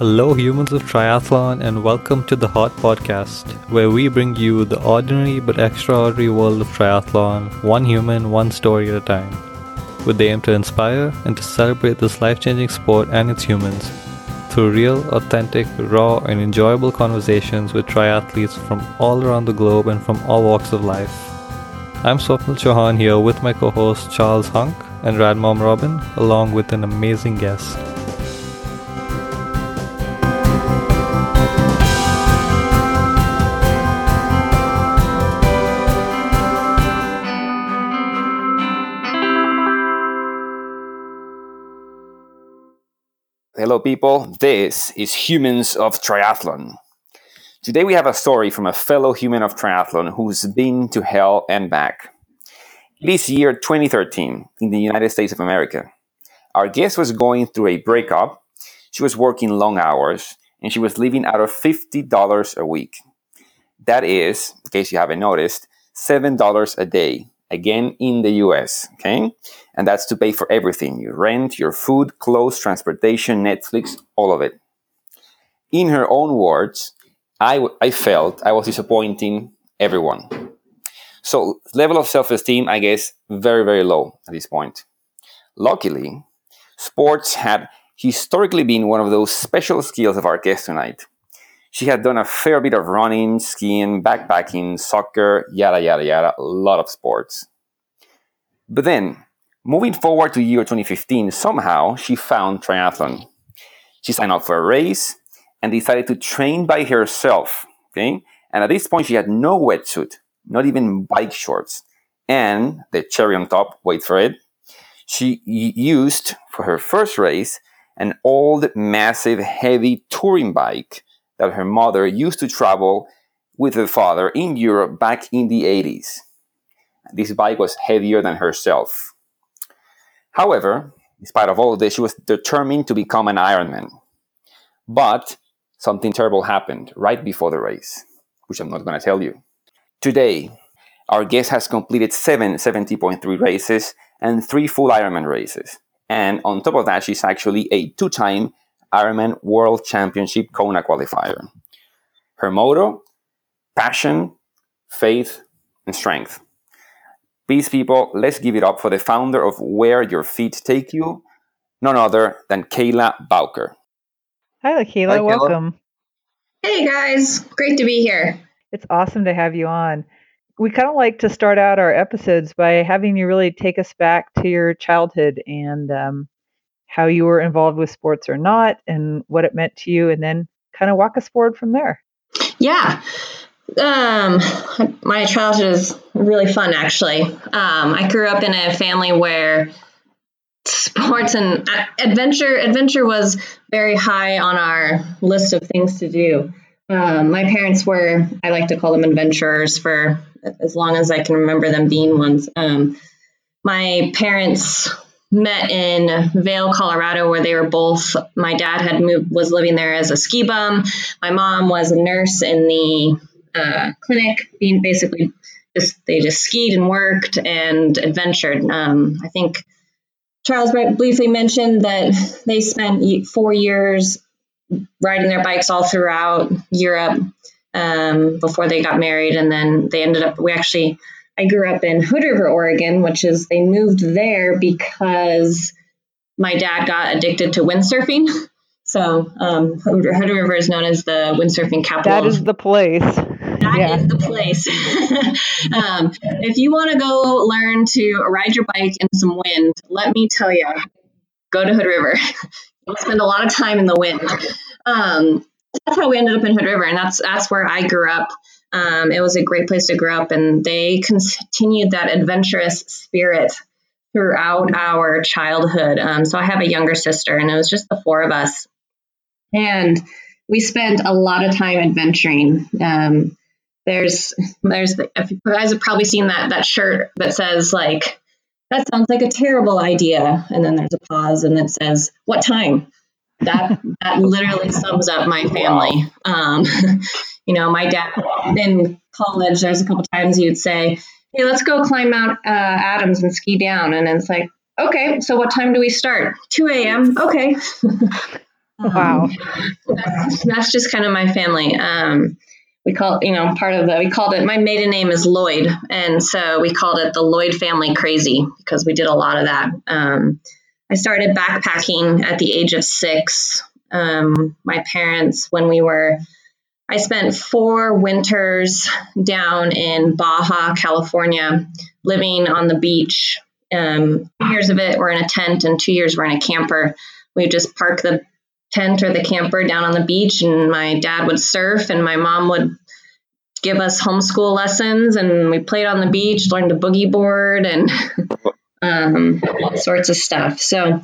Hello, humans of triathlon, and welcome to the Hot Podcast, where we bring you the ordinary but extraordinary world of triathlon, one human, one story at a time, with the aim to inspire and to celebrate this life changing sport and its humans through real, authentic, raw, and enjoyable conversations with triathletes from all around the globe and from all walks of life. I'm Swapnil Chauhan here with my co host Charles Hunk and Radmom Robin, along with an amazing guest. Hello, people. This is Humans of Triathlon. Today, we have a story from a fellow human of triathlon who's been to hell and back. It is year 2013 in the United States of America. Our guest was going through a breakup. She was working long hours and she was living out of $50 a week. That is, in case you haven't noticed, $7 a day again in the US, okay? And that's to pay for everything your rent, your food, clothes, transportation, Netflix, all of it. In her own words, I, I felt I was disappointing everyone. So, level of self esteem, I guess, very, very low at this point. Luckily, sports had historically been one of those special skills of our guest tonight. She had done a fair bit of running, skiing, backpacking, soccer, yada, yada, yada, a lot of sports. But then, moving forward to year 2015, somehow she found triathlon. She signed up for a race and decided to train by herself. Okay? And at this point, she had no wetsuit, not even bike shorts. And the cherry on top, wait for it, she used for her first race an old, massive, heavy touring bike that her mother used to travel with her father in Europe back in the 80s. This bike was heavier than herself. However, in spite of all of this, she was determined to become an Ironman. But something terrible happened right before the race, which I'm not going to tell you. Today, our guest has completed seven 70.3 races and three full Ironman races. And on top of that, she's actually a two time Ironman World Championship Kona qualifier. Her motto passion, faith, and strength. Please, people, let's give it up for the founder of Where Your Feet Take You, none other than Kayla Bowker. Hi, Kayla. Hi, welcome. Hey, guys. Great to be here. It's awesome to have you on. We kind of like to start out our episodes by having you really take us back to your childhood and um, how you were involved with sports or not and what it meant to you, and then kind of walk us forward from there. Yeah. Um, my childhood is really fun, actually. Um, I grew up in a family where sports and adventure adventure was very high on our list of things to do. Um, my parents were, I like to call them adventurers for as long as I can remember them being ones. Um, my parents met in Vail, Colorado, where they were both. My dad had moved, was living there as a ski bum. My mom was a nurse in the uh, clinic, being basically just they just skied and worked and adventured. Um, I think Charles briefly mentioned that they spent four years riding their bikes all throughout Europe um, before they got married, and then they ended up. We actually I grew up in Hood River, Oregon, which is they moved there because my dad got addicted to windsurfing. So um, Hood River is known as the windsurfing capital. That is the place. That yeah. is the place. um, if you want to go learn to ride your bike in some wind, let me tell you, go to Hood River. You'll spend a lot of time in the wind. Um, that's how we ended up in Hood River, and that's that's where I grew up. Um, it was a great place to grow up, and they continued that adventurous spirit throughout our childhood. Um, so I have a younger sister, and it was just the four of us, and we spent a lot of time adventuring. Um, there's, there's, the, you guys have probably seen that that shirt that says like, "That sounds like a terrible idea," and then there's a pause, and it says, "What time?" That that literally sums up my family. Um, you know, my dad in college, there's a couple times he would say, Hey, let's go climb Mount uh, Adams and ski down. And it's like, okay, so what time do we start? 2 a.m. Okay. Wow. that's, that's just kind of my family. Um, we call you know part of the we called it my maiden name is Lloyd, and so we called it the Lloyd family crazy because we did a lot of that. Um, I started backpacking at the age of six. Um, my parents, when we were, I spent four winters down in Baja, California, living on the beach. Um, two years of it were in a tent, and two years were in a camper. We just park the tent or the camper down on the beach, and my dad would surf, and my mom would give us homeschool lessons, and we played on the beach, learned to boogie board, and um, all sorts of stuff. So.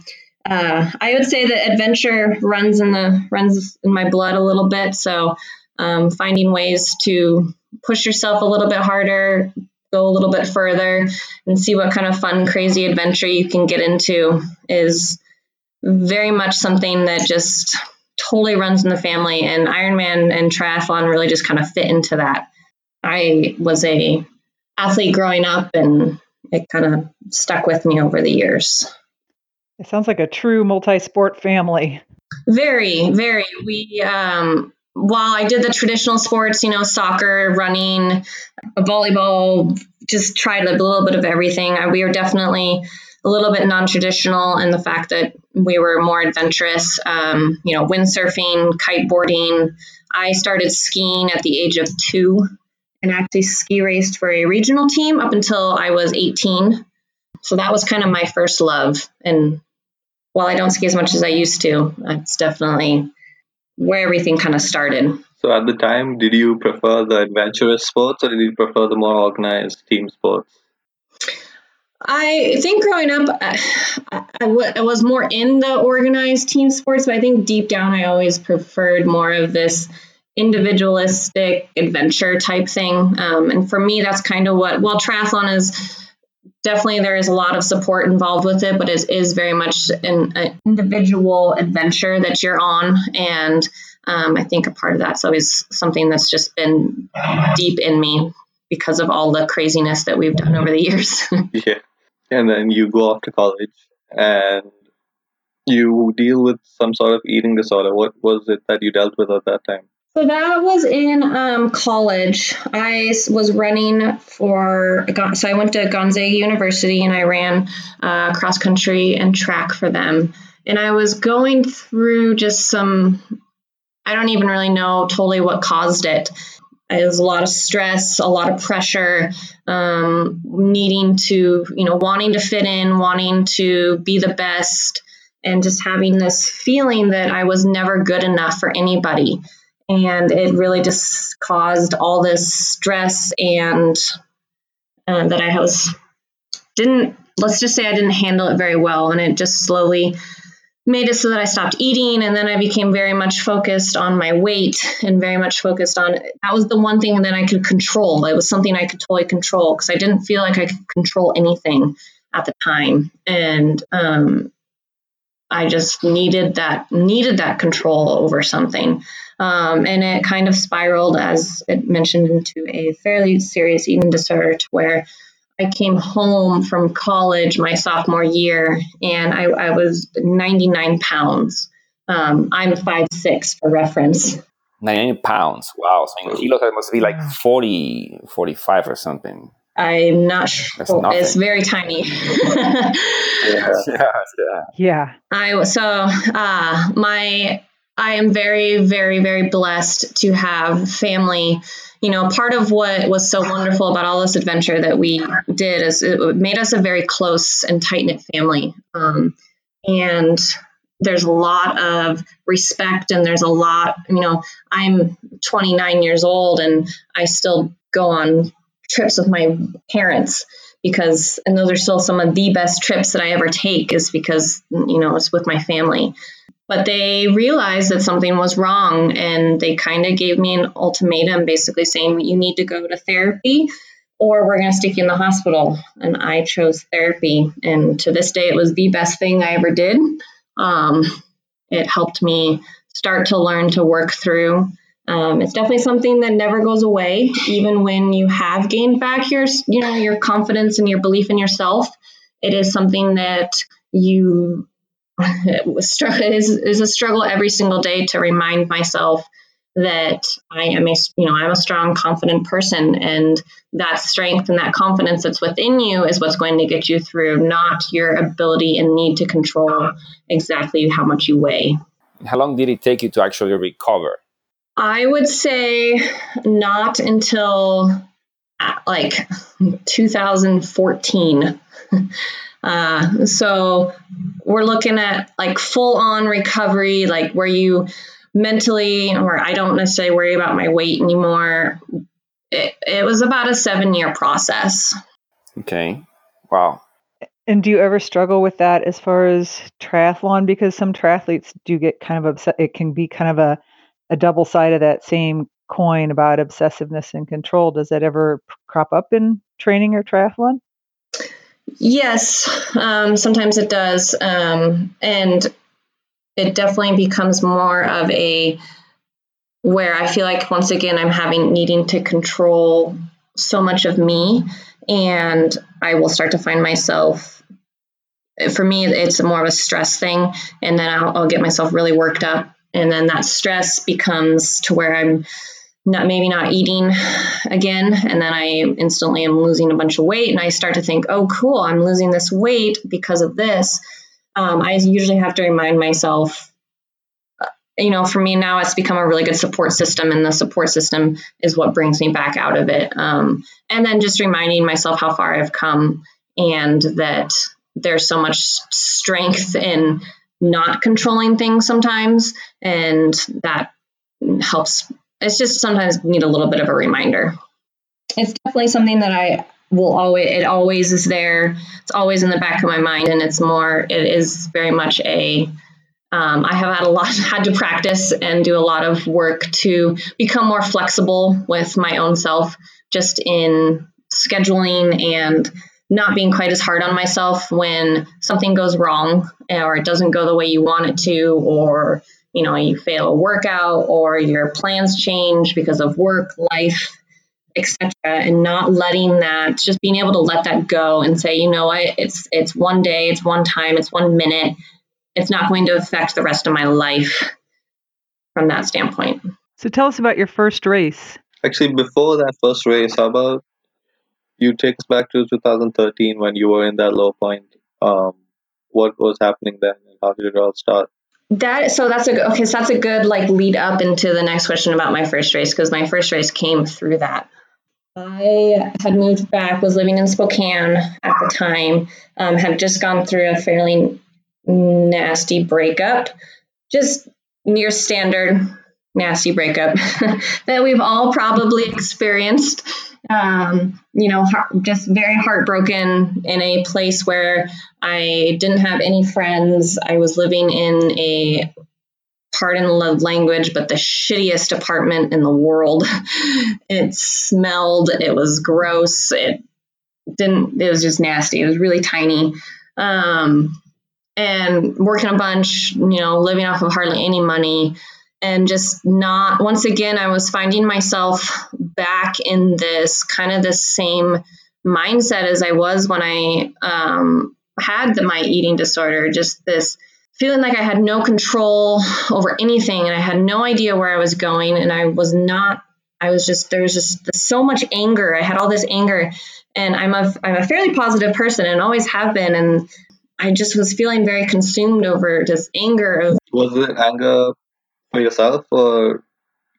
Uh, I would say that adventure runs in the runs in my blood a little bit. So, um, finding ways to push yourself a little bit harder, go a little bit further, and see what kind of fun, crazy adventure you can get into is very much something that just totally runs in the family. And Ironman and triathlon really just kind of fit into that. I was a athlete growing up, and it kind of stuck with me over the years. It sounds like a true multi-sport family. Very, very. We um, while I did the traditional sports, you know, soccer, running, volleyball, just tried a little bit of everything. We were definitely a little bit non-traditional in the fact that we were more adventurous. Um, you know, windsurfing, kiteboarding. I started skiing at the age of two, and actually ski raced for a regional team up until I was 18. So that was kind of my first love, and while I don't ski as much as I used to, it's definitely where everything kind of started. So at the time, did you prefer the adventurous sports or did you prefer the more organized team sports? I think growing up, I, I, w- I was more in the organized team sports, but I think deep down I always preferred more of this individualistic adventure type thing. Um, and for me, that's kind of what, well, triathlon is definitely there is a lot of support involved with it, but it is very much an, an individual adventure that you're on. And um, I think a part of that's always something that's just been deep in me because of all the craziness that we've done over the years. yeah. And then you go off to college and you deal with some sort of eating disorder. What was it that you dealt with at that time? So that was in um, college. I was running for, so I went to Gonzaga University and I ran uh, cross country and track for them. And I was going through just some, I don't even really know totally what caused it. It was a lot of stress, a lot of pressure, um, needing to, you know, wanting to fit in, wanting to be the best, and just having this feeling that I was never good enough for anybody and it really just caused all this stress and uh, that I was didn't let's just say I didn't handle it very well, and it just slowly made it so that I stopped eating, and then I became very much focused on my weight and very much focused on that was the one thing that I could control. It was something I could totally control because I didn't feel like I could control anything at the time, and um, I just needed that needed that control over something. Um, and it kind of spiraled, as it mentioned, into a fairly serious eating disorder to where I came home from college my sophomore year and I, I was 99 pounds. Um, I'm five six for reference. 99 pounds. Wow. So in kilos, it must be like 40, 45 or something. I'm not sure. It's very tiny. yeah. Yeah. Yeah. Yeah. I so uh, my I am very, very, very blessed to have family. You know, part of what was so wonderful about all this adventure that we did is it made us a very close and tight knit family. Um, and there's a lot of respect, and there's a lot, you know, I'm 29 years old and I still go on trips with my parents because, and those are still some of the best trips that I ever take, is because, you know, it's with my family but they realized that something was wrong and they kind of gave me an ultimatum basically saying you need to go to therapy or we're going to stick you in the hospital. And i chose therapy and to this day it was the best thing i ever did. Um, it helped me start to learn to work through. Um, it's definitely something that never goes away even when you have gained back your you know your confidence and your belief in yourself. It is something that you is, is a struggle every single day to remind myself that I am a you know I'm a strong, confident person, and that strength and that confidence that's within you is what's going to get you through, not your ability and need to control exactly how much you weigh. How long did it take you to actually recover? I would say not until uh, like 2014. Uh, so we're looking at like full on recovery, like where you mentally, or I don't necessarily worry about my weight anymore. It, it was about a seven year process. Okay. Wow. And do you ever struggle with that as far as triathlon? Because some triathletes do get kind of upset. It can be kind of a, a double side of that same coin about obsessiveness and control. Does that ever crop up in training or triathlon? Yes, um, sometimes it does. Um, and it definitely becomes more of a where I feel like once again I'm having needing to control so much of me and I will start to find myself for me it's more of a stress thing and then I'll, I'll get myself really worked up and then that stress becomes to where I'm not maybe not eating again and then I instantly am losing a bunch of weight and I start to think oh cool I'm losing this weight because of this um, I usually have to remind myself, uh, you know, for me now, it's become a really good support system, and the support system is what brings me back out of it. Um, and then just reminding myself how far I've come and that there's so much strength in not controlling things sometimes, and that helps. It's just sometimes need a little bit of a reminder. It's definitely something that I will always it always is there it's always in the back of my mind and it's more it is very much a um, i have had a lot had to practice and do a lot of work to become more flexible with my own self just in scheduling and not being quite as hard on myself when something goes wrong or it doesn't go the way you want it to or you know you fail a workout or your plans change because of work life etc and not letting that just being able to let that go and say you know what? It's it's one day it's one time it's one minute. It's not going to affect the rest of my life from that standpoint. So tell us about your first race. Actually before that first race how about you take us back to 2013 when you were in that low point? Um, what was happening then? And how did it all start that so that's a okay so that's a good like lead up into the next question about my first race because my first race came through that I had moved back, was living in Spokane at the time, um, had just gone through a fairly nasty breakup, just near standard nasty breakup that we've all probably experienced. Um, you know, just very heartbroken in a place where I didn't have any friends. I was living in a pardon the language, but the shittiest apartment in the world. it smelled, it was gross, it didn't, it was just nasty. It was really tiny. Um, and working a bunch, you know, living off of hardly any money and just not, once again, I was finding myself back in this kind of the same mindset as I was when I um, had the, my eating disorder, just this feeling like I had no control over anything and I had no idea where I was going and I was not I was just there was just so much anger. I had all this anger and I'm a I'm a fairly positive person and always have been and I just was feeling very consumed over this anger Was it anger for yourself or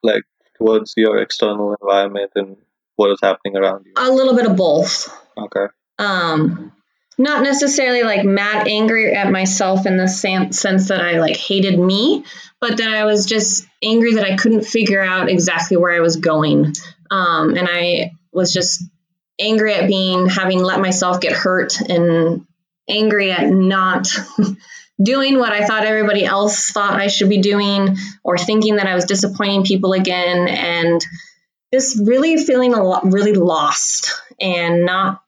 like towards your external environment and what is happening around you? A little bit of both. Okay. Um not necessarily like mad angry at myself in the sense that I like hated me, but that I was just angry that I couldn't figure out exactly where I was going. Um, and I was just angry at being having let myself get hurt and angry at not doing what I thought everybody else thought I should be doing or thinking that I was disappointing people again and just really feeling a lot really lost and not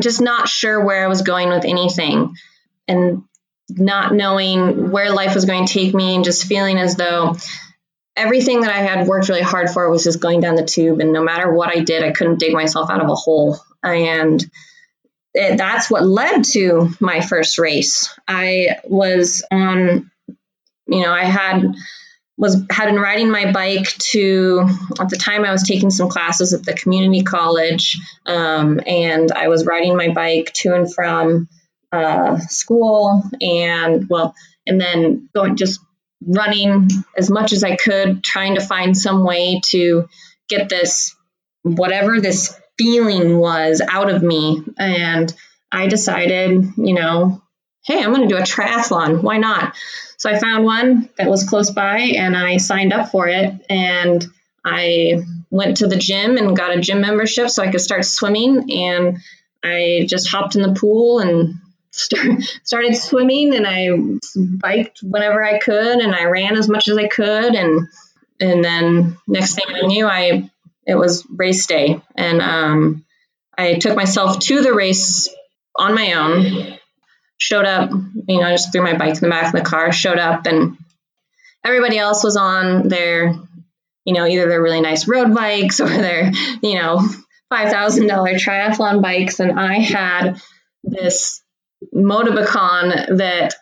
just not sure where I was going with anything and not knowing where life was going to take me and just feeling as though everything that I had worked really hard for was just going down the tube. And no matter what I did, I couldn't dig myself out of a hole. And it, that's what led to my first race. I was on, you know, I had was had been riding my bike to at the time I was taking some classes at the community college, um, and I was riding my bike to and from uh, school, and well, and then going just running as much as I could, trying to find some way to get this whatever this feeling was out of me. And I decided, you know, hey, I'm going to do a triathlon. Why not? So I found one that was close by and I signed up for it. And I went to the gym and got a gym membership so I could start swimming. And I just hopped in the pool and start, started swimming. And I biked whenever I could and I ran as much as I could. And and then next thing I knew, I it was race day, and um, I took myself to the race on my own. Showed up, you know, I just threw my bike in the back of the car. Showed up, and everybody else was on their, you know, either their really nice road bikes or their, you know, five thousand dollar triathlon bikes, and I had this Motobecane that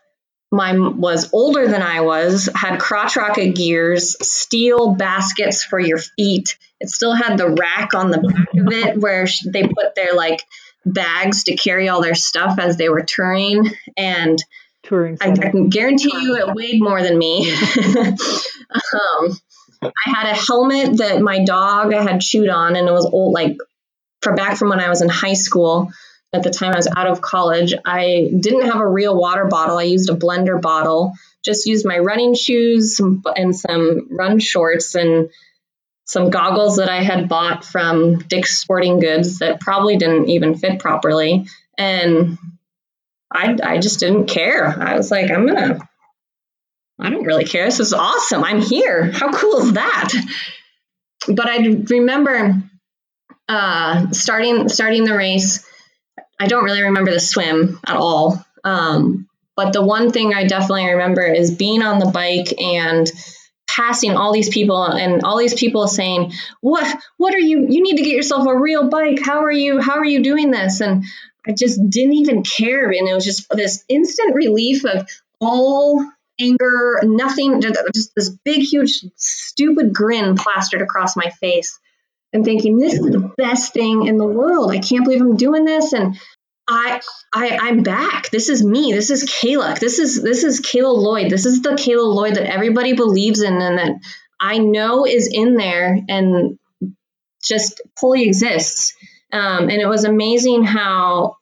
mine was older than I was, had crotch rocket gears, steel baskets for your feet. It still had the rack on the back of it where they put their like bags to carry all their stuff as they were touring. And touring, I, I, can guarantee you it weighed more than me. um, I had a helmet that my dog had chewed on, and it was old, like for back from when I was in high school at the time I was out of college. I didn't have a real water bottle. I used a blender bottle. Just used my running shoes and some run shorts and some goggles that I had bought from Dick's Sporting Goods that probably didn't even fit properly. And I, I just didn't care. I was like, I'm gonna, I don't really care. This is awesome. I'm here. How cool is that? But I remember uh, starting starting the race I don't really remember the swim at all. Um, but the one thing I definitely remember is being on the bike and passing all these people and all these people saying, "What? What are you? You need to get yourself a real bike. How are you? How are you doing this?" And I just didn't even care, and it was just this instant relief of all anger, nothing, just this big, huge, stupid grin plastered across my face and thinking this is the best thing in the world. I can't believe I'm doing this and I I I'm back. This is me. This is Kayla. This is this is Kayla Lloyd. This is the Kayla Lloyd that everybody believes in and that I know is in there and just fully exists. Um, and it was amazing how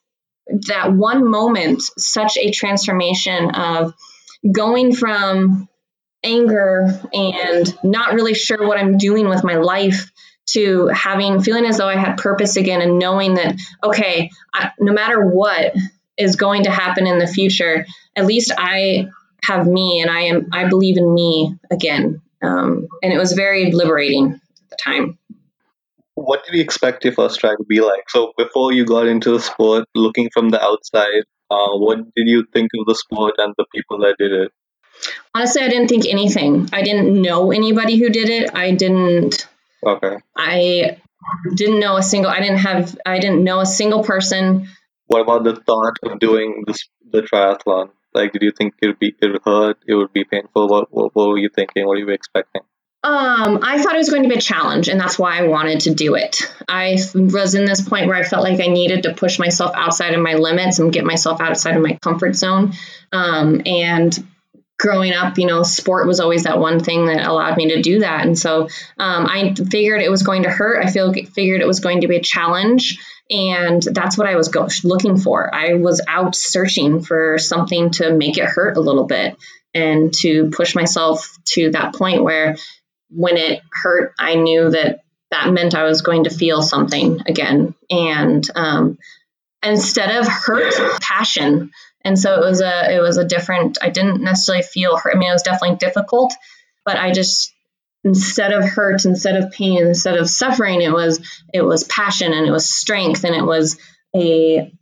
that one moment, such a transformation of going from anger and not really sure what I'm doing with my life to having feeling as though I had purpose again and knowing that okay, I, no matter what is going to happen in the future, at least I have me and I am I believe in me again. Um, and it was very liberating at the time. What did you expect your first try to be like? So before you got into the sport, looking from the outside, uh, what did you think of the sport and the people that did it? Honestly, I didn't think anything. I didn't know anybody who did it. I didn't Okay. I didn't know a single. I didn't have. I didn't know a single person. What about the thought of doing this the triathlon? Like, did you think it would be it would hurt? It would be painful. What, what what were you thinking? What were you expecting? Um, I thought it was going to be a challenge, and that's why I wanted to do it. I was in this point where I felt like I needed to push myself outside of my limits and get myself outside of my comfort zone. Um, and growing up, you know, sport was always that one thing that allowed me to do that. And so um, I figured it was going to hurt. I feel figured it was going to be a challenge. And that's what I was go- looking for. I was out searching for something to make it hurt a little bit and to push myself to that point where when it hurt, I knew that that meant I was going to feel something again. And um, instead of hurt, passion. And so it was a it was a different i didn't necessarily feel hurt. I mean it was definitely difficult but i just instead of hurt instead of pain instead of suffering it was it was passion and it was strength and it was a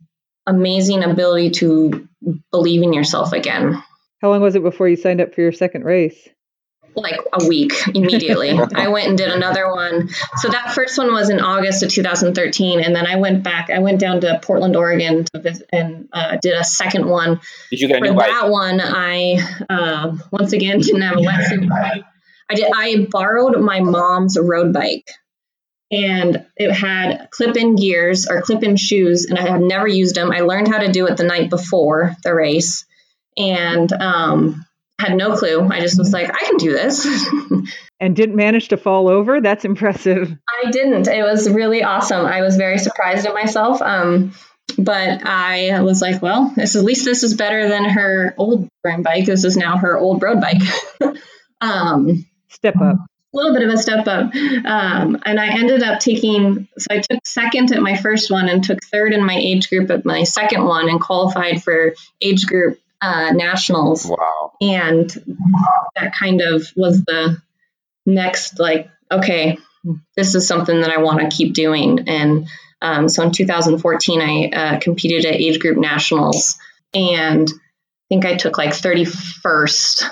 amazing ability to believe in yourself again. How long was it before you signed up for your second race like a week immediately. I went and did another one. So that first one was in August of 2013, and then I went back. I went down to Portland, Oregon, to visit and uh, did a second one. Did you get a For new bike? that one, I uh, once again didn't have a wetsuit. I did. I borrowed my mom's road bike, and it had clip-in gears or clip-in shoes, and I had never used them. I learned how to do it the night before the race, and um, had no clue. I just was like, I can do this. And didn't manage to fall over? That's impressive. I didn't. It was really awesome. I was very surprised at myself. Um, but I was like, well, this at least this is better than her old brand bike. This is now her old road bike. um, Step up. a little bit of a step up. Um, and I ended up taking, so I took second at my first one and took third in my age group at my second one and qualified for age group uh, nationals. Wow. And that kind of was the next, like, okay, this is something that I want to keep doing. And um, so in 2014, I uh, competed at age group nationals and I think I took like 31st.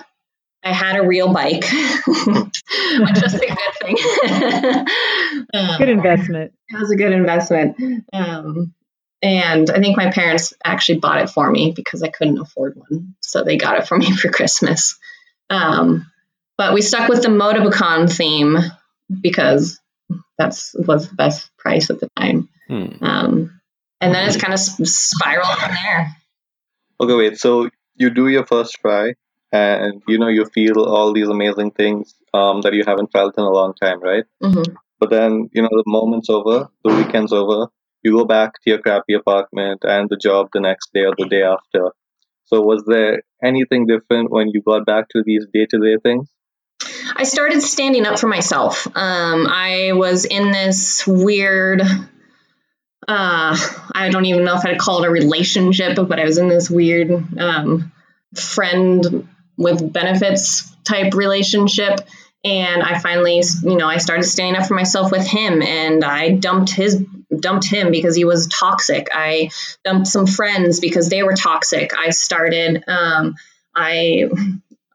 I had a real bike, which was a good thing. Um, Good investment. it was a good investment. Um, and I think my parents actually bought it for me because I couldn't afford one. So they got it for me for Christmas. Um, but we stuck with the Motobecane theme because that's was the best price at the time. Hmm. Um, and then it's kind of spiraled from there. Okay, wait. So you do your first try, and you know you feel all these amazing things um, that you haven't felt in a long time, right? hmm But then you know the moment's over, the weekend's over. You go back to your crappy apartment and the job the next day or the day after. So was there anything different when you got back to these day-to-day things? I started standing up for myself. Um, I was in this weird, uh, I don't even know if I'd call it a relationship, but I was in this weird um, friend with benefits type relationship. And I finally, you know, I started standing up for myself with him, and I dumped his dumped him because he was toxic. I dumped some friends because they were toxic. I started. Um, I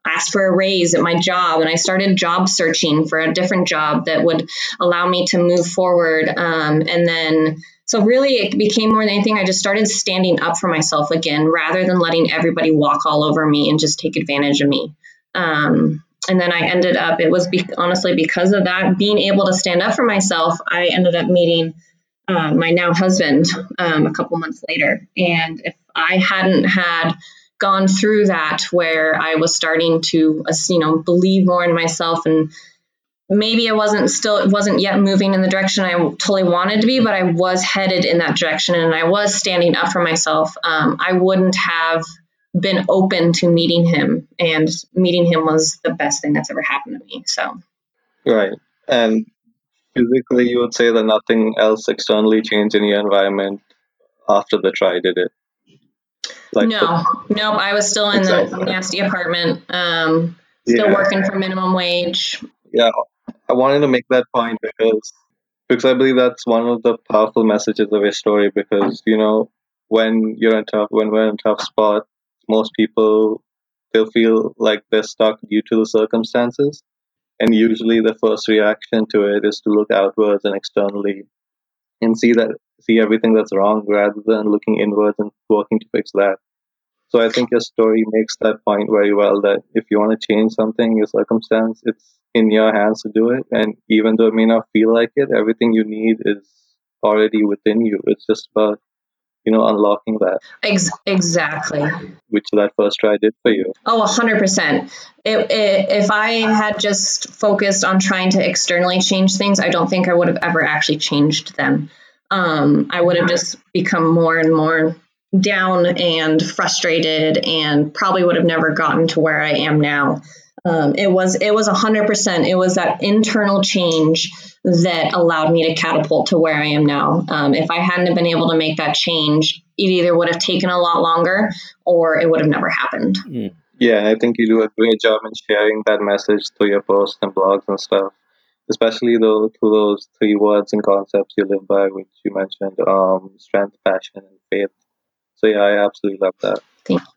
asked for a raise at my job and I started job searching for a different job that would allow me to move forward. Um, and then, so really, it became more than anything, I just started standing up for myself again rather than letting everybody walk all over me and just take advantage of me. Um, and then I ended up, it was be- honestly because of that, being able to stand up for myself, I ended up meeting uh, my now husband um, a couple months later. And if I hadn't had gone through that where I was starting to, uh, you know, believe more in myself and maybe I wasn't still, it wasn't yet moving in the direction I totally wanted to be, but I was headed in that direction and I was standing up for myself. Um, I wouldn't have been open to meeting him and meeting him was the best thing that's ever happened to me. So Right. And physically, you would say that nothing else externally changed in your environment after the try, did it? Like no, nope. I was still in the nasty apartment, um, still Yeah. working for minimum wage. yeah i wanted to make that point because because i believe that's one of the powerful messages of your story because you know when you're in tough when we're in a tough spot most people they'll feel like they're stuck due to the circumstances. And usually the first reaction to it is to look outwards and externally and see that see everything that's wrong rather than looking inwards and working to fix that. So i think your story makes that point very well that if you want to change something your circumstance it's in your hands to do it. And even though it may not feel like it everything you need is already within you. It's just about you know unlocking that Ex- exactly. which that first try did for you Oh, 100%. It, it, if I had just focused on trying to externally change things, I don't think I would have ever actually changed them. Um, I would have just become more and more down and frustrated and probably would have never gotten to where I am now. Um, it was it was 100% it was that internal change that allowed me to catapult to where I am now. Um, if I hadn't been able to make that change, it either would have taken a lot longer or it would have never happened. yeah i think you do a great job in sharing that message through your posts and blogs and stuff especially though through those three words and concepts you live by which you mentioned um strength passion and faith so yeah i absolutely love that Thank How,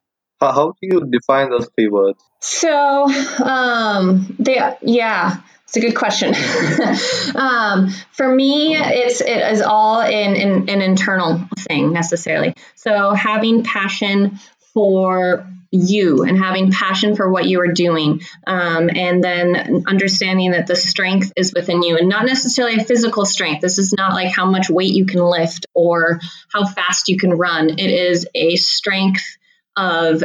how do you define those three words? So, um, they, yeah, it's a good question. um, for me, it's it is all in, in an internal thing necessarily. So having passion for you and having passion for what you are doing um, and then understanding that the strength is within you and not necessarily a physical strength this is not like how much weight you can lift or how fast you can run it is a strength of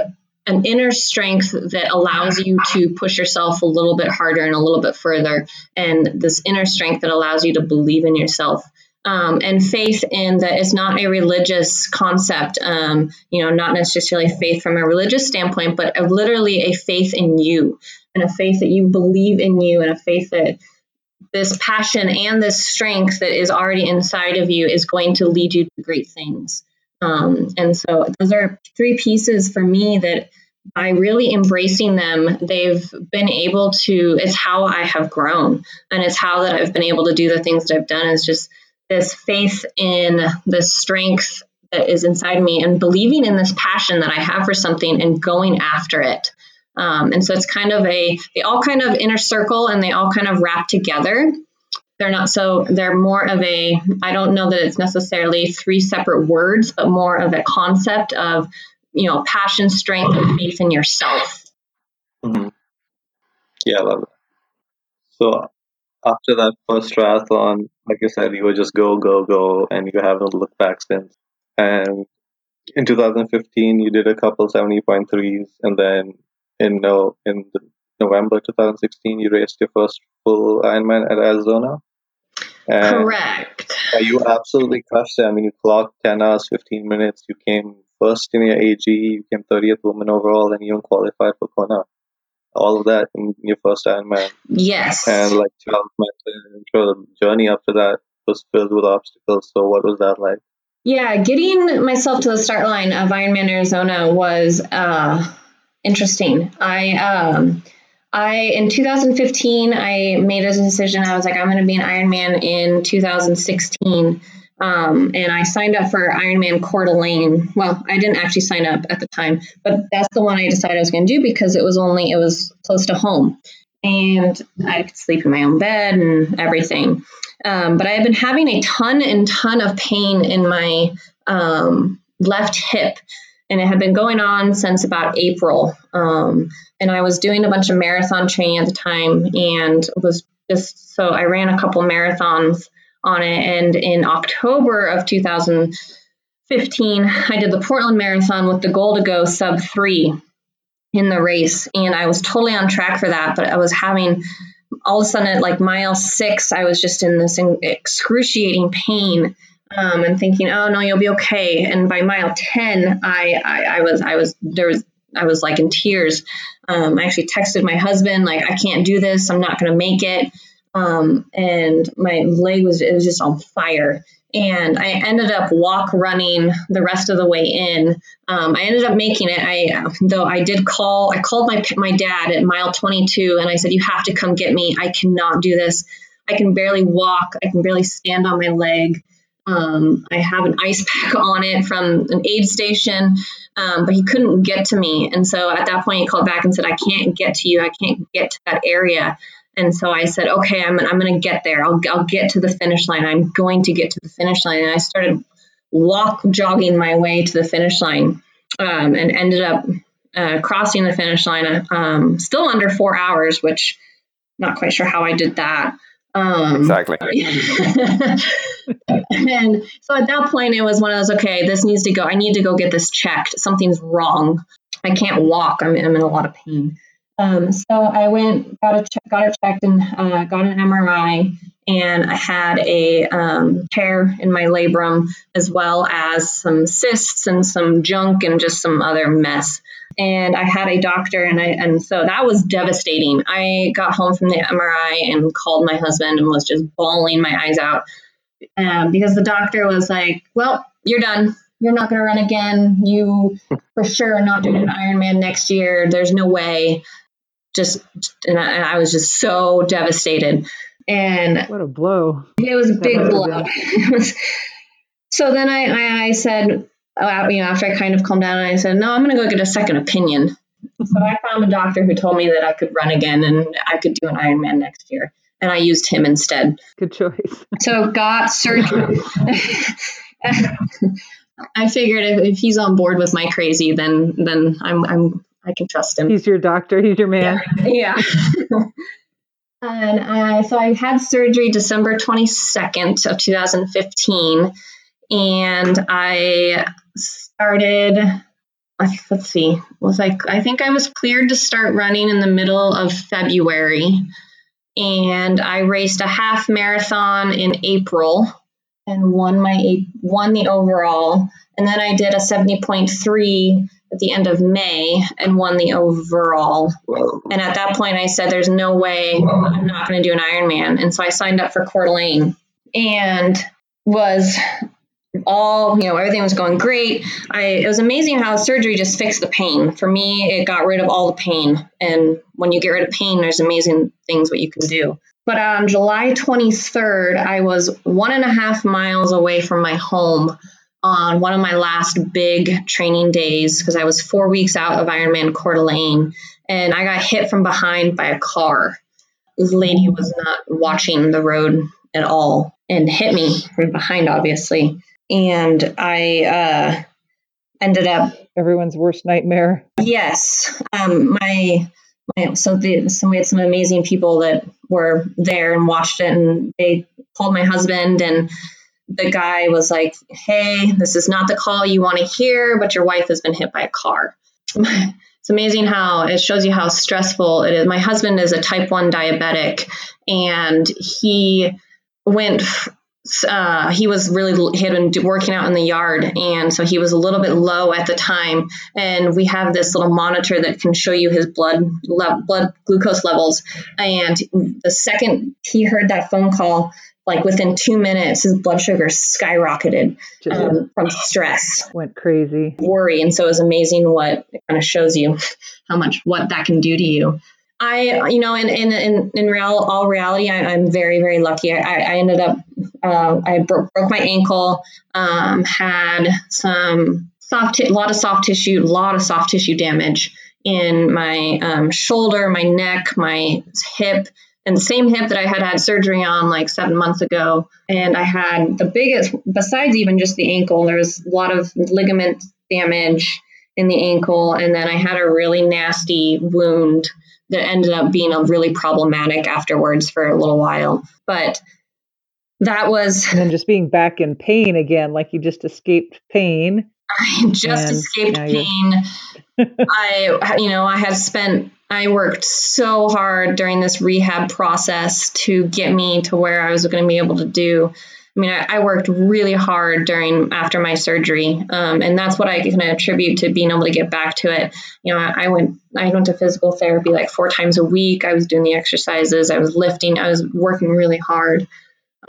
an inner strength that allows you to push yourself a little bit harder and a little bit further and this inner strength that allows you to believe in yourself um, and faith in that it's not a religious concept, um, you know, not necessarily faith from a religious standpoint, but a, literally a faith in you and a faith that you believe in you and a faith that this passion and this strength that is already inside of you is going to lead you to great things. Um, and so those are three pieces for me that by really embracing them, they've been able to, it's how I have grown and it's how that I've been able to do the things that I've done is just this faith in the strength that is inside me and believing in this passion that I have for something and going after it. Um, and so it's kind of a, they all kind of inner circle and they all kind of wrap together. They're not so, they're more of a, I don't know that it's necessarily three separate words, but more of a concept of, you know, passion, strength, and faith in yourself. Mm-hmm. Yeah, I love it. So after that first triathlon, like you said, you would just go, go, go, and you haven't looked back since. And in 2015, you did a couple 70.3s, and then in no in November 2016, you raced your first full Ironman at Arizona. And Correct. You absolutely crushed it. I mean, you clocked 10 hours, 15 minutes. You came first in your AG. You came 30th woman overall, and you even qualified for Kona all of that in your first Ironman. Yes. And like Charles mentioned, the journey after that was filled with obstacles. So what was that like? Yeah, getting myself to the start line of Ironman Arizona was uh, interesting. I um, I in 2015 I made a decision. I was like, I'm going to be an Ironman in 2016. Um, and I signed up for Ironman Coeur d'Alene. Well, I didn't actually sign up at the time, but that's the one I decided I was going to do because it was only it was close to home, and I could sleep in my own bed and everything. Um, but I had been having a ton and ton of pain in my um, left hip, and it had been going on since about April. Um, and I was doing a bunch of marathon training at the time, and was just so I ran a couple marathons on it. And in October of 2015, I did the Portland Marathon with the goal to go sub three in the race. And I was totally on track for that, but I was having all of a sudden at like mile six, I was just in this excruciating pain. Um, and thinking, oh no, you'll be okay. And by mile ten, I, I, I was I was there was I was like in tears. Um, I actually texted my husband like I can't do this. I'm not going to make it um, and my leg was it was just on fire. And I ended up walk running the rest of the way in. Um, I ended up making it. I though I did call. I called my my dad at mile 22, and I said, "You have to come get me. I cannot do this. I can barely walk. I can barely stand on my leg." Um, I have an ice pack on it from an aid station, um, but he couldn't get to me. And so at that point, he called back and said, I can't get to you. I can't get to that area. And so I said, okay, I'm, I'm going to get there. I'll, I'll get to the finish line. I'm going to get to the finish line. And I started walk jogging my way to the finish line um, and ended up uh, crossing the finish line um, still under four hours, which I'm not quite sure how I did that. Um, exactly. and so at that point, it was one of those, okay, this needs to go. I need to go get this checked. Something's wrong. I can't walk. I'm, I'm in a lot of pain. Um, so I went, got it, got it checked, and uh, got an MRI, and I had a um, tear in my labrum, as well as some cysts and some junk and just some other mess. And I had a doctor, and I and so that was devastating. I got home from the MRI and called my husband and was just bawling my eyes out um, because the doctor was like, "Well, you're done you're not going to run again. You for sure are not doing an Ironman next year. There's no way just and I, and I, was just so devastated. And what a blow! It was a big blow. so then I, I, I said, uh, you know, after I kind of calmed down, I said, no, I'm going to go get a second opinion. So I found a doctor who told me that I could run again and I could do an Ironman next year. And I used him instead. Good choice. So got surgery. I figured if, if he's on board with my crazy, then then I'm I'm I can trust him. He's your doctor. He's your man. Yeah. and I, so I had surgery December 22nd of 2015. And I started, let's see, was like, I think I was cleared to start running in the middle of February. And I raced a half marathon in April and won my won the overall. And then I did a 70.3 at the end of May and won the overall. And at that point, I said, "There's no way I'm not going to do an Ironman." And so I signed up for Coeur d'Alene and was all you know everything was going great. I it was amazing how surgery just fixed the pain. For me it got rid of all the pain. And when you get rid of pain there's amazing things what you can do. But on july 23rd i was one and a half miles away from my home on one of my last big training days because I was four weeks out of Ironman Coeur d'Alene. And I got hit from behind by a car. This lady was not watching the road at all and hit me from behind, obviously. And I uh, ended up everyone's worst nightmare. Yes, um, my my so the so we had some amazing people that were there and watched it, and they called my husband and the guy was like, Hey, this is not the call you want to hear, but your wife has been hit by a car. it's amazing how it shows you how stressful it is. My husband is a type 1 diabetic, and he went. Uh, he was really he had been working out in the yard, and so he was a little bit low at the time. And we have this little monitor that can show you his blood le- blood glucose levels. And the second he heard that phone call, like within two minutes, his blood sugar skyrocketed um, from stress. Went crazy. Worry. And so it was amazing what it kind of shows you how much what that can do to you. I, you know, in in in, in real all reality, I, am very very lucky. I, I ended up, uh, I broke, broke my ankle, um, had some soft, a lot of soft tissue, a lot of soft tissue damage in my um, shoulder, my neck, my hip, and the same hip that I had had surgery on like seven months ago. And I had the biggest, besides even just the ankle, there was a lot of ligament damage in the ankle. And then I had a really nasty wound that ended up being a really problematic afterwards for a little while. But that was. And then just being back in pain again, like you just escaped pain. I just escaped pain. I, you know, I had spent I worked so hard during this rehab process to get me to where I was going to be able to do. I mean, I, I worked really hard during after my surgery, um, and that's what I can attribute to being able to get back to it. You know, I, I went I went to physical therapy like four times a week. I was doing the exercises, I was lifting, I was working really hard,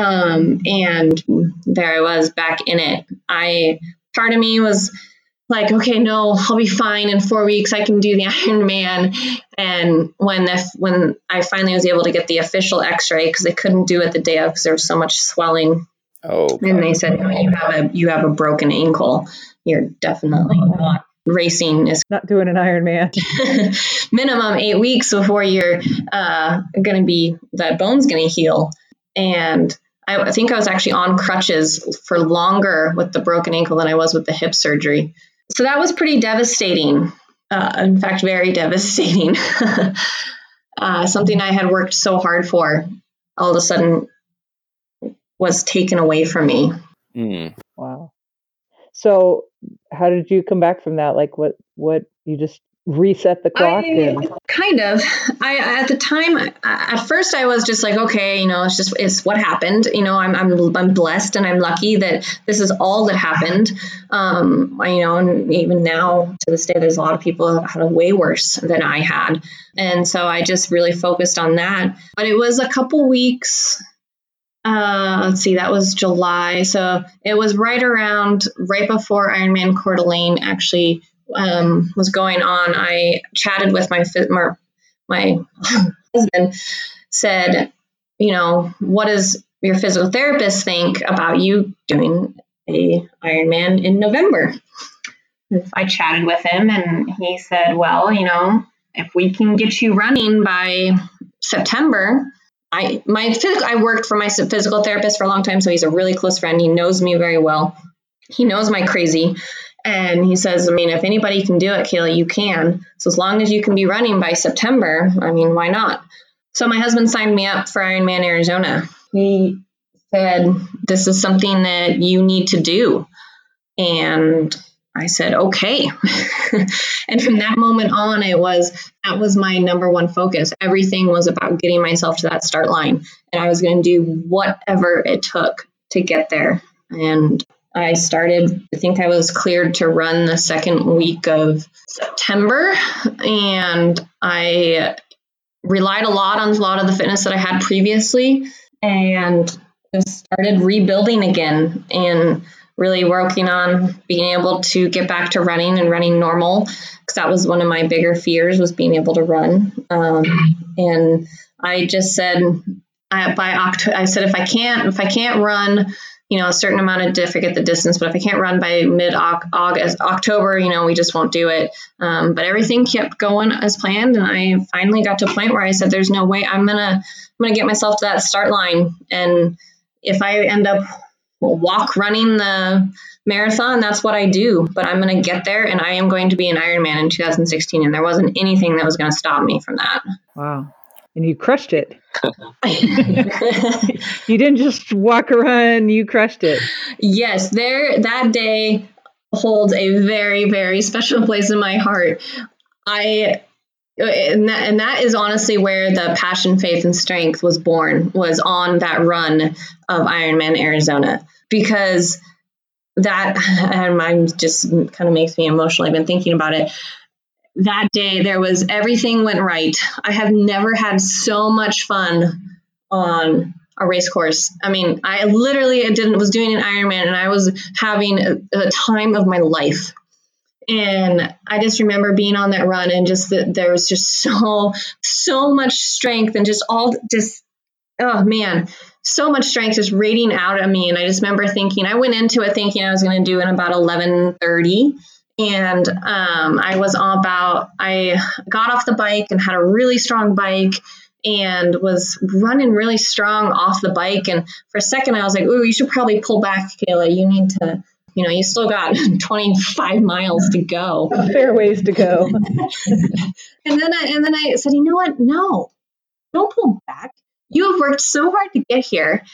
um, and there I was back in it. I part of me was like, okay, no, I'll be fine in four weeks. I can do the Ironman. And when if when I finally was able to get the official X-ray because they couldn't do it the day of because there was so much swelling. Oh. And they said, you have a you have a broken ankle. You're definitely not racing is not doing an Ironman. minimum eight weeks before you're uh, going to be that bone's going to heal. And I think I was actually on crutches for longer with the broken ankle than I was with the hip surgery so that was pretty devastating. Uh, in fact, very devastating. uh, something I had worked so hard for, all of a sudden, was taken away from me. Mm. Wow. So, how did you come back from that? Like, what? What you just reset the clock? I, and... Kind of. I at the time, at first, I was just like, okay, you know, it's just it's what happened. You know, I'm I'm I'm blessed and I'm lucky that this is all that happened. Um, you know, and even now to this day, there's a lot of people who had it way worse than I had, and so I just really focused on that. But it was a couple weeks uh, let's see, that was July. So it was right around, right before Ironman Coeur d'Alene actually um, was going on, I chatted with my my, my husband. Said, you know, what does your physical therapist think about you doing a Ironman in November? I chatted with him and he said, Well, you know, if we can get you running by September, I my I worked for my physical therapist for a long time, so he's a really close friend. He knows me very well. He knows my crazy. And he says, I mean, if anybody can do it, Kayla, you can. So as long as you can be running by September, I mean, why not? So my husband signed me up for Ironman Arizona. He said, This is something that you need to do. And I said, okay. and from that moment on, it was that was my number one focus. Everything was about getting myself to that start line. And I was going to do whatever it took to get there. And I started, I think I was cleared to run the second week of September. And I relied a lot on a lot of the fitness that I had previously and just started rebuilding again. And really working on being able to get back to running and running normal because that was one of my bigger fears was being able to run um, and i just said I, by October, I said if I can't if I can't run, you know, a certain amount of I forget the distance, but if I can't run by mid August October, you know, we just won't do it. Um, but everything kept going as planned, and I finally got to a point where I said, "There's no way I'm gonna I'm gonna get myself to that start line, and if I end up walk running the marathon. That's what I do. But I'm going to get there and I am going to be an Ironman in 2016. And there wasn't anything that was going to stop me from that. Wow. And you crushed it. you didn't just walk around, you crushed it. Yes, there that day holds a very, very special place in my heart. I Uh, and that, and that is honestly where the passion, faith, and strength was born. Was on that run of Ironman Arizona because that and mine just kind of makes me emotional. I've been thinking about it. That day, there was everything went right. I have never had so much fun on a race course. I mean, I literally didn't was doing an Ironman and I was having a, a time of my life and I just remember being on that run and just that there was just so so much strength and just all just oh man so much strength just radiating out of me. And I just remember thinking I went into it thinking I was going to do in about 11:30 and um, I was about I got off the bike and had a really strong bike and was running really strong off the bike. And for a second I was like oh you should probably pull back Kayla. You need to you know, you still got 25 miles to go. Fair ways to go. and then I and then I said, you know what? No, don't pull back. You have worked so hard to get here.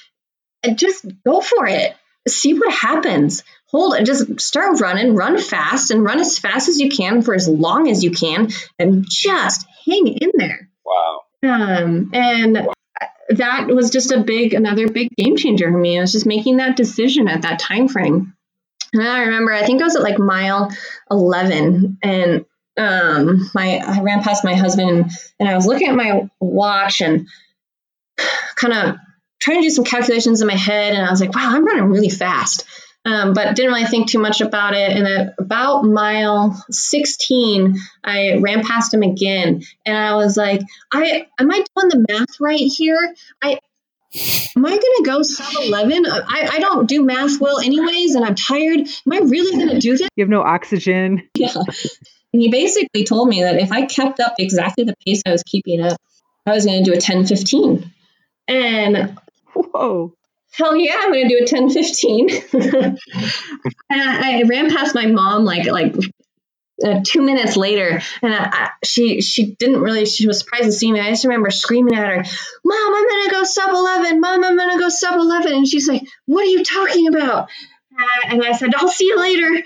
And just go for it. See what happens. Hold it. Just start running, run fast, and run as fast as you can for as long as you can, and just hang in there. Wow. Um, and that was just a big, another big game changer for me. I was just making that decision at that time frame. And I remember, I think I was at like mile 11 and um, my, I ran past my husband and I was looking at my watch and kind of trying to do some calculations in my head. And I was like, wow, I'm running really fast. Um, but didn't really think too much about it. And at about mile 16, I ran past him again, and I was like, "I am I doing the math right here? I Am I going to go sub 11? I, I don't do math well, anyways, and I'm tired. Am I really going to do this? You have no oxygen. Yeah. And he basically told me that if I kept up exactly the pace I was keeping up, I was going to do a 10 15. And whoa. Hell yeah, I'm gonna do a 10 15. and I, I, ran past my mom like like uh, two minutes later, and I, I, she she didn't really she was surprised to see me. I just remember screaming at her, "Mom, I'm gonna go sub eleven. Mom, I'm gonna go sub 11. And she's like, "What are you talking about?" Uh, and I said, "I'll see you later."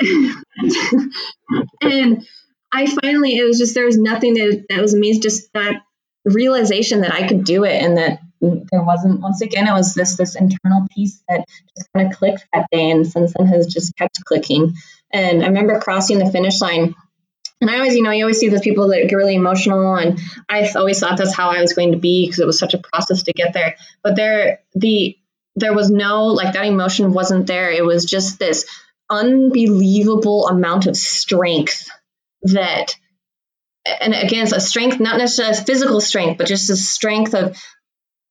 and I finally it was just there was nothing that that was amazing, just that realization that I could do it, and that there wasn't once again it was this this internal piece that just kind of clicked that day, and since then has just kept clicking. And I remember crossing the finish line. And I always, you know, you always see those people that get really emotional, and I always thought that's how I was going to be because it was such a process to get there. But there, the there was no like that emotion wasn't there. It was just this unbelievable amount of strength that, and again, it's a strength, not necessarily physical strength, but just a strength of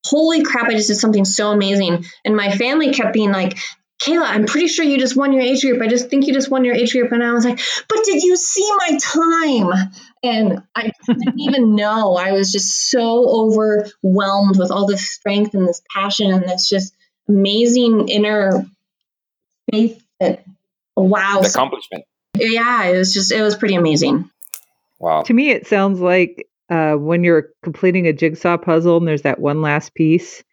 holy crap, I just did something so amazing. And my family kept being like, Kayla, I'm pretty sure you just won your age group. I just think you just won your age group. And I was like, but did you see my time? And I didn't even know. I was just so overwhelmed with all this strength and this passion and this just amazing inner faith that, wow. The accomplishment. Yeah, it was just, it was pretty amazing. Wow. To me, it sounds like uh, when you're completing a jigsaw puzzle and there's that one last piece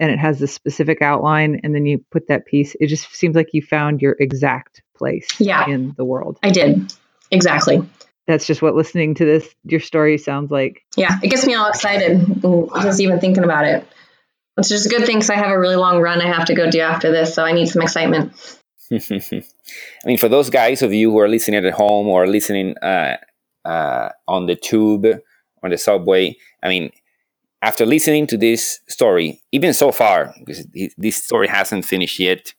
and it has the specific outline and then you put that piece it just seems like you found your exact place Yeah. in the world I did. Exactly. that's just what listening to this your story sounds like Yeah, it gets me all excited mm, just even thinking about it. It's just a good thing because I have a really long run I have to go do after this, so I need some excitement. I mean, for those guys of you who are listening at home or listening uh, uh, on the tube on the subway, I mean, after listening to this story, even so far, because this story hasn't finished yet,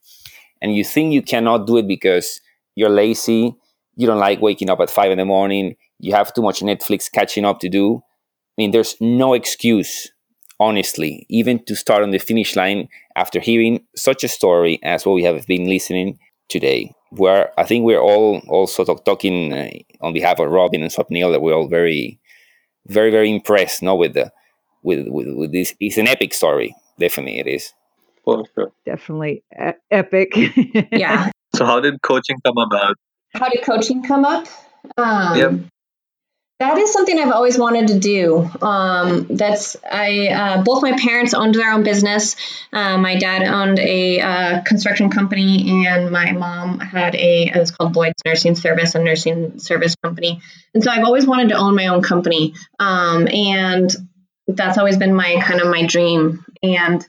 and you think you cannot do it because you're lazy, you don't like waking up at five in the morning, you have too much Netflix catching up to do. I mean, there's no excuse, honestly, even to start on the finish line after hearing such a story as what we have been listening today. Where I think we're all also talk, talking uh, on behalf of Robin and Swapnil that we're all very, very, very impressed, no, with the with, with, with this. It's an epic story. Definitely, it is. For sure. definitely e- epic Yeah. So, how did coaching come about? How did coaching come up? Um, Yep. That is something I've always wanted to do. Um, that's I uh, both my parents owned their own business. Uh, my dad owned a uh, construction company, and my mom had a it was called Lloyd's Nursing Service, a nursing service company. And so I've always wanted to own my own company, um, and that's always been my kind of my dream. And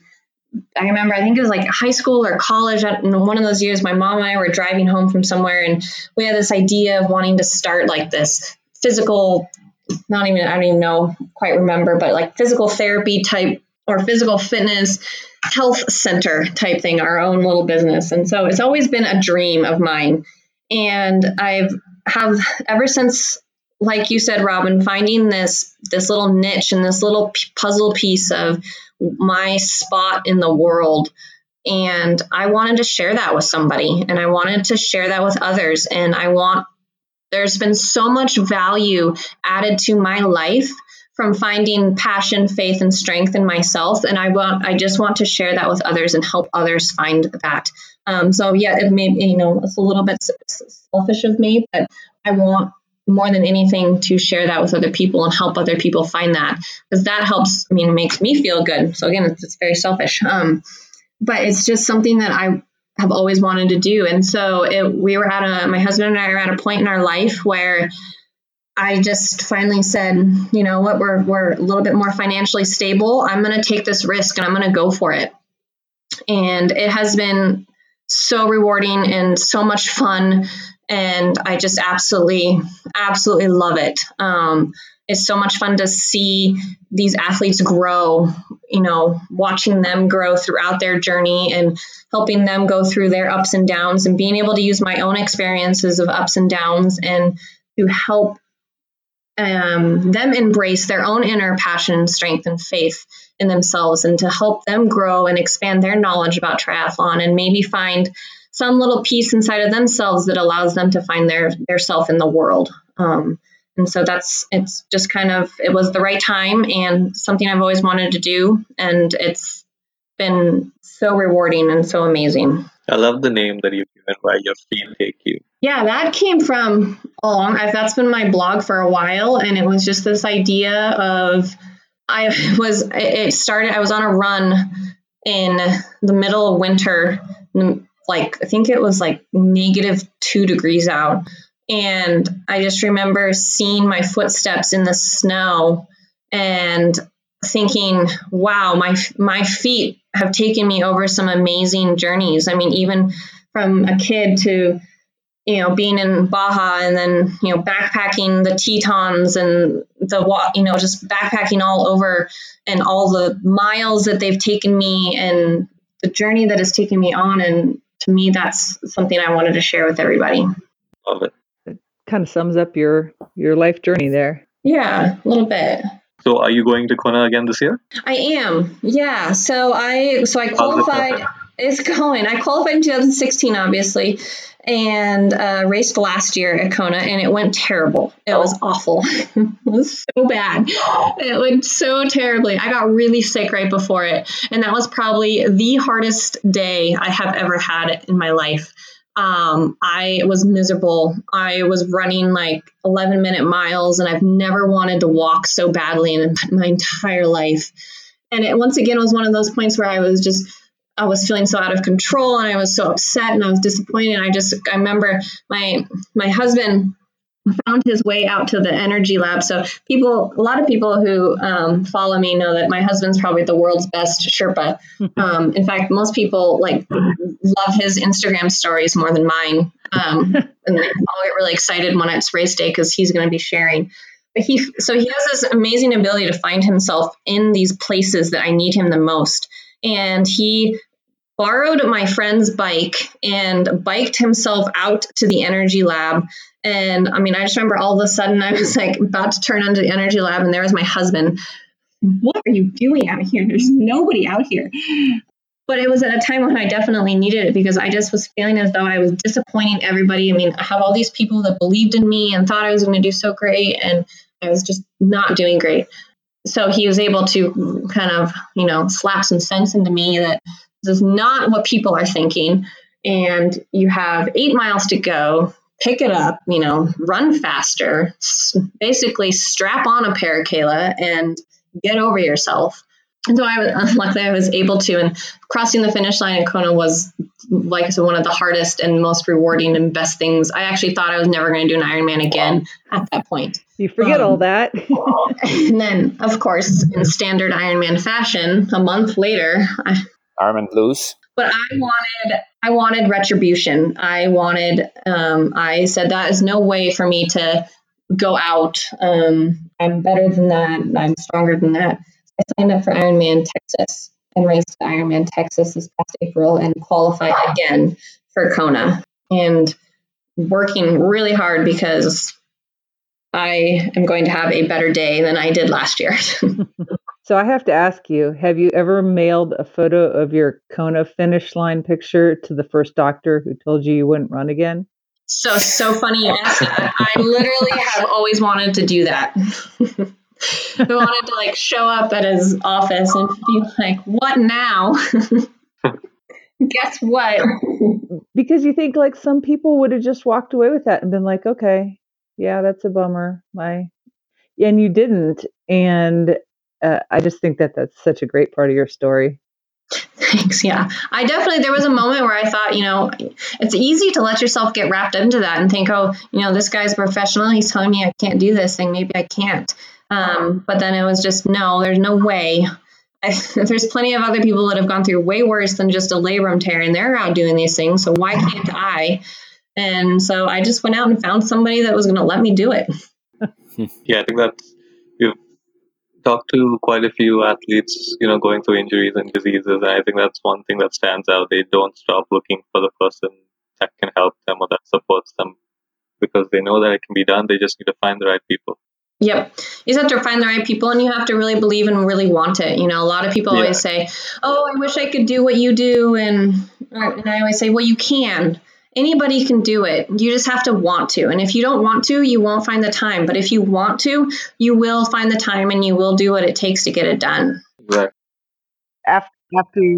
I remember, I think it was like high school or college. one of those years, my mom and I were driving home from somewhere, and we had this idea of wanting to start like this physical, not even, I don't even know, quite remember, but like physical therapy type or physical fitness health center type thing, our own little business. And so it's always been a dream of mine. And I've have ever since like you said robin finding this this little niche and this little p- puzzle piece of my spot in the world. And i wanted to share that with somebody and i wanted to share that with others. And i want there's been so much value added to my life from finding passion faith and strength in myself. And i want i just want to share that with others and help others find that. Um, so yeah it may you know it's a little bit selfish of me but i want more than anything to share that with other people and help other people find that because that helps i mean makes me feel good. So again it's, it's very selfish. Um, but it's just something that i have always wanted to do. And so it, we were at a my husband and i are at a point in our life where i just finally said you know what? We're, we're a little bit more financially stable. I'm going to take this risk and i'm going to go for it. And it has been so rewarding and so much fun and i just absolutely absolutely love it. Um, it's so much fun to see these athletes grow you know watching them grow throughout their journey and helping them go through their ups and downs and being able to use my own experiences of ups and downs and to help um, them embrace their own inner passion, strength, and faith in themselves, and to help them grow and expand their knowledge about triathlon, and maybe find some little piece inside of themselves that allows them to find their their self in the world. Um, and so that's it's just kind of it was the right time and something I've always wanted to do, and it's been so rewarding and so amazing. I love the name that you've given, Where Your Feet Take You. Yeah, that came from along. I've, that's been my blog for a while, and it was just this idea of I was. It started. I was on a run in the middle of winter, like I think it was like negative two degrees out, and I just remember seeing my footsteps in the snow and thinking, "Wow, my my feet have taken me over some amazing journeys." I mean, even from a kid to you know, being in Baja and then, you know, backpacking the Tetons and the, you know, just backpacking all over and all the miles that they've taken me and the journey that has taken me on. And to me, that's something I wanted to share with everybody. Love it. It kind of sums up your your life journey there Yeah, a little bit. So, are you going to Kona again this year? I am. Yeah. So I, so I qualified. It's going. I qualified in 2016, obviously, and uh, raced last year at Kona, and it went terrible. It was awful. it was so bad. It went so terribly. I got really sick right before it, and that was probably the hardest day I have ever had in my life. Um, I was miserable. I was running like 11 minute miles, and I've never wanted to walk so badly in my entire life. And it once again was one of those points where I was just I was feeling so out of control and I was so upset and I was disappointed. I just I remember my my husband found his way out to the energy lab. So people, a lot of people who um, follow me know that my husband's probably the world's best Sherpa. Um, in fact, most people like love his Instagram stories more than mine, um, and I'll get really excited when it's race day because he's going to be sharing. But he, so he has this amazing ability to find himself in these places that I need him the most and he borrowed my friend's bike and biked himself out to the energy lab. And I mean, I just remember all of a sudden I was like about to turn onto the energy lab, and there was my husband. What are you doing out here? There's nobody out here. But it was at a time when I definitely needed it because I just was feeling as though I was disappointing everybody. I mean, I have all these people that believed in me and thought I was going to do so great, and I was just not doing great so he was able to kind of, you know, slap some sense into me that this is not what people are thinking. And you have eight miles to go, pick it up, you know, run faster, basically strap on a paracala and get over yourself. And so I was luckily I was able to, and crossing the finish line in Kona was like I said, one of the hardest and most rewarding and best things. I actually thought I was never going to do an Ironman again at that point. You forget um, all that. and then, of course, in standard Ironman fashion, a month later, I, Ironman blues. But I wanted, I wanted retribution. I wanted. Um, I said that is no way for me to go out. Um, I'm better than that. I'm stronger than that. I signed up for Ironman Texas and raced Ironman Texas this past April and qualified again for Kona. And working really hard because I am going to have a better day than I did last year. so I have to ask you, have you ever mailed a photo of your Kona finish line picture to the first doctor who told you you wouldn't run again? So so funny you asked that. I literally have always wanted to do that. I wanted to like show up at his office and be like, "What now?" Guess what? Because you think like some people would have just walked away with that and been like, "Okay, yeah, that's a bummer." My, and you didn't, and uh, I just think that that's such a great part of your story. Thanks. Yeah. I definitely, there was a moment where I thought, you know, it's easy to let yourself get wrapped into that and think, oh, you know, this guy's a professional. He's telling me I can't do this thing. Maybe I can't. Um, but then it was just, no, there's no way. I, there's plenty of other people that have gone through way worse than just a labrum tear and they're out doing these things. So why can't I? And so I just went out and found somebody that was going to let me do it. yeah, I think that's, talked to quite a few athletes, you know, going through injuries and diseases. And I think that's one thing that stands out. They don't stop looking for the person that can help them or that supports them because they know that it can be done. They just need to find the right people. Yep. You just have to find the right people and you have to really believe and really want it. You know, a lot of people yeah. always say, Oh, I wish I could do what you do. And, and I always say, Well, you can. Anybody can do it. You just have to want to. And if you don't want to, you won't find the time. But if you want to, you will find the time and you will do what it takes to get it done. Right. After, after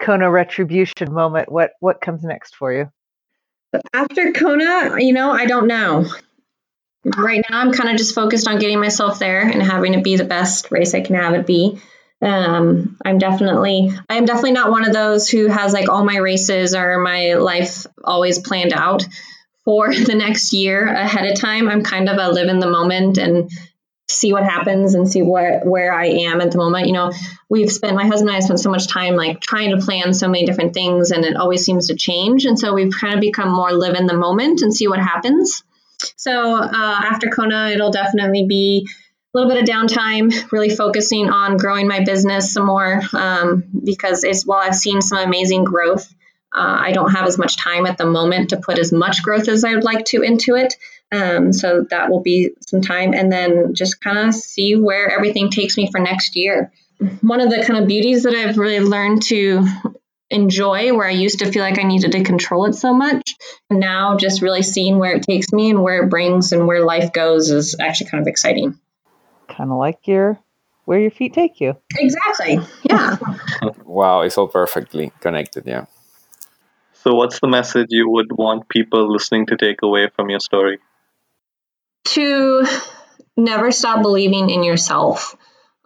Kona retribution moment, what, what comes next for you? After Kona, you know, I don't know right now I'm kind of just focused on getting myself there and having it be the best race I can have it be. Um, I'm definitely I am definitely not one of those who has like all my races or my life always planned out for the next year ahead of time. I'm kind of a live in the moment and see what happens and see where where I am at the moment. You know, we've spent my husband and I spent so much time like trying to plan so many different things and it always seems to change. And so we've kind of become more live in the moment and see what happens. So uh, after Kona, it'll definitely be little bit of downtime, really focusing on growing my business some more um, because it's while I've seen some amazing growth, uh, I don't have as much time at the moment to put as much growth as I would like to into it. Um, so that will be some time, and then just kind of see where everything takes me for next year. One of the kind of beauties that I've really learned to enjoy where I used to feel like I needed to control it so much. Now, just really seeing where it takes me and where it brings and where life goes is actually kind of exciting. Kind of like your where your feet take you. Exactly. Yeah. wow, it's all perfectly connected. Yeah. So, what's the message you would want people listening to take away from your story? To never stop believing in yourself.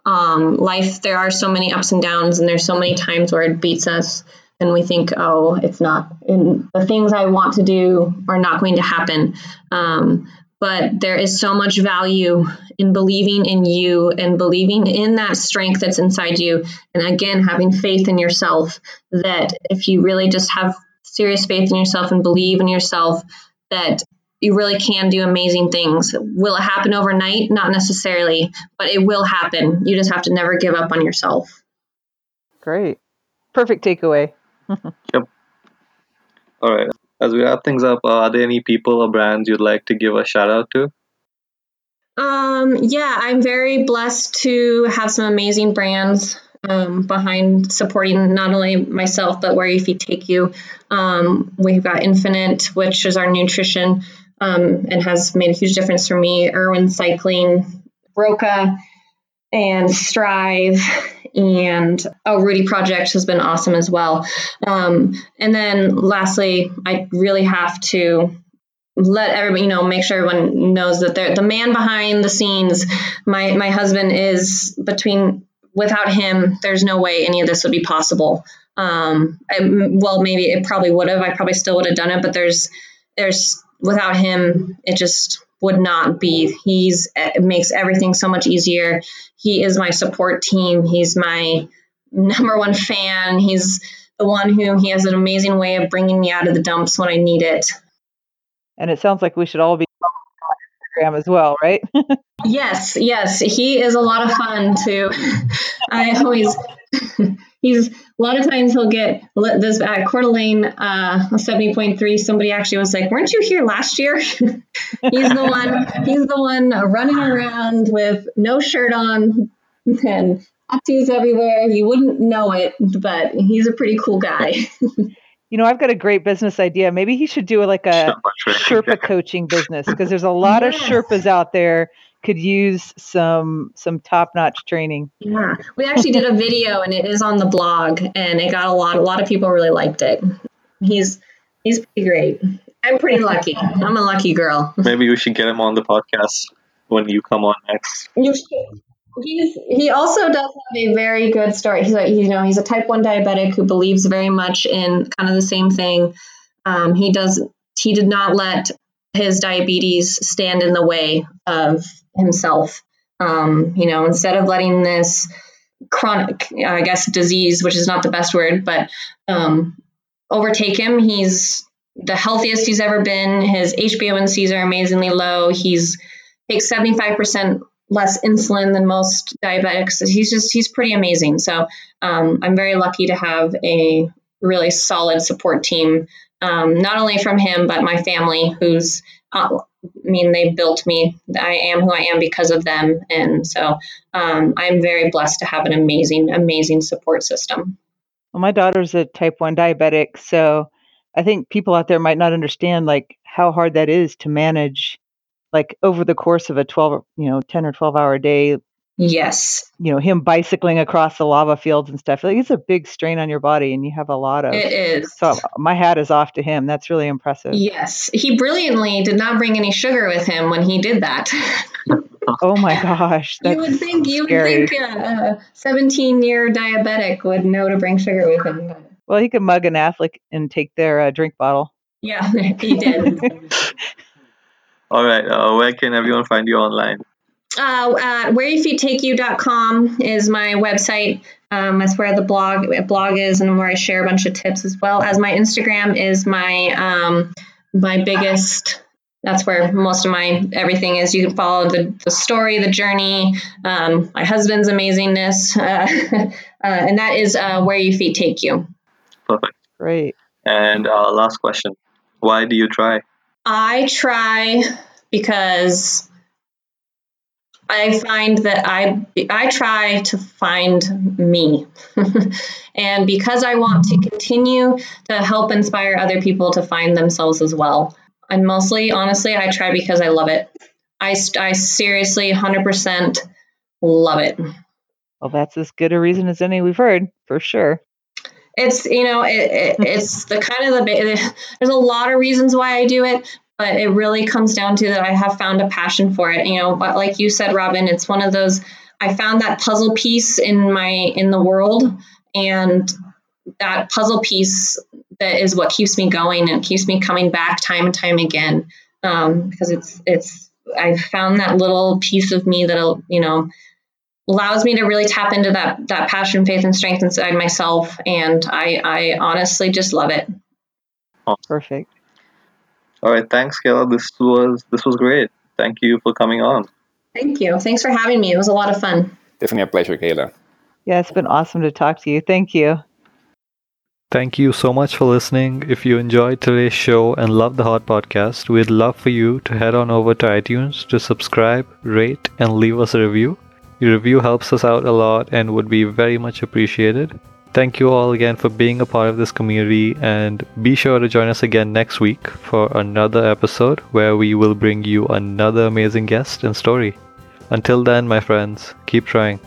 Um, life, there are so many ups and downs, and there's so many times where it beats us, and we think, oh, it's not, and the things I want to do are not going to happen. Um, but there is so much value in believing in you and believing in that strength that's inside you. And again, having faith in yourself that if you really just have serious faith in yourself and believe in yourself, that you really can do amazing things. Will it happen overnight? Not necessarily, but it will happen. You just have to never give up on yourself. Great. Perfect takeaway. yep. All right. As we wrap things up, uh, are there any people or brands you'd like to give a shout out to? Um, yeah, I'm very blessed to have some amazing brands um, behind supporting not only myself but where your feet take you. Um, we've got Infinit, which is our nutrition um, and has made a huge difference for me. Irwin Cycling, Roka, and Strive, and oh, Rudy Project has been awesome as well. Um, and then lastly, I really have to let everybody you know make sure everyone knows that they're the man behind the scenes my my husband is between without him there's no way any of this would be possible um I, well maybe it probably would have i probably still would have done it but there's there's without him, it just would not be. He's makes everything so much easier. He is my support team. He's my number one fan. He's the one who he has an amazing way of bringing me out of the dumps when I need it. And it sounds like we should all be on Instagram as well, right? yes, yes. He is a lot of fun too. I always he's a lot of times he'll get this at Coeur d'Alene uh, 70.3. Somebody actually was like, "Weren't you here last year?" he's the one. He's the one running around with no shirt on and tattoos everywhere. You wouldn't know it, but he's a pretty cool guy. you know, I've got a great business idea. Maybe he should do like a Sherpa coaching business because there's a lot yes. of Sherpas out there could use some some top notch training. Yeah, we actually did a video and it is on the blog, and it got a lot. A lot of people really liked it. He's he's pretty great. I'm pretty lucky. I'm a lucky girl. Maybe we should get him on the podcast when you come on next. You should. He's, he also does have a very good story. He's a, you know he's a type one diabetic who believes very much in kind of the same thing. Um, he does he did not let his diabetes stand in the way of himself. Um, you know, instead of letting this chronic, I guess, disease, which is not the best word, but um, overtake him, he's the healthiest he's ever been. His HbA1cs are amazingly low. He's takes 75% less insulin than most diabetics. He's just he's pretty amazing. So um, I'm very lucky to have a really solid support team, um, not only from him but my family, who's uh, I mean, they built me. I am who I am because of them. And so um, I'm very blessed to have an amazing, amazing support system. Well, my daughter's a type 1 diabetic. So I think people out there might not understand like how hard that is to manage like over the course of a 12, you know, 10 or 12 hour day Yes. You know, him bicycling across the lava fields and stuff. Like it's a big strain on your body and you have a lot of It is. So my hat is off to him. That's really impressive. Yes. He brilliantly did not bring any sugar with him when he did that. oh my gosh. you would think you scary. would think a 17 year diabetic would know to bring sugar with him. Well, he could mug an athlete and take their uh, drink bottle. Yeah, he did. All right. Uh, where can everyone find you online? Uh, at whereyourfeettakeyou.com is my website. Um, that's where the blog blog is and where I share a bunch of tips as well as my Instagram is my um, my biggest. That's where most of my everything is. You can follow the, the story, the journey, um, my husband's amazingness, uh, uh, and that is uh, where your feet take you. Perfect. Great. And uh, last question: Why do you try? I try because I find that I I try to find me, and because I want to continue to help inspire other people to find themselves as well. And mostly, honestly, I try because I love it. I I seriously, hundred percent love it. Well, that's as good a reason as any we've heard, for sure. It's you know it, it, it's the kind of the there's a lot of reasons why I do it, but it really comes down to that I have found a passion for it. You know, but like you said, Robin, it's one of those I found that puzzle piece in my in the world, and that puzzle piece that is what keeps me going and keeps me coming back time and time again. Um, because it's it's I found that little piece of me that'll you know allows me to really tap into that that passion, faith, and strength inside myself, and I I honestly just love it. Perfect. All right, thanks, Kayla. This was this was great. Thank you for coming on. Thank you. Thanks for having me. It was a lot of fun. Definitely a pleasure, Kayla. Yeah, it's been awesome to talk to you. Thank you. Thank you so much for listening. If you enjoyed today's show and love the Hot Podcast, we'd love for you to head on over to iTunes to subscribe, rate, and leave us a review. Your review helps us out a lot and would be very much appreciated. Thank you all again for being a part of this community, and be sure to join us again next week for another episode where we will bring you another amazing guest and story. Until then, my friends, keep trying.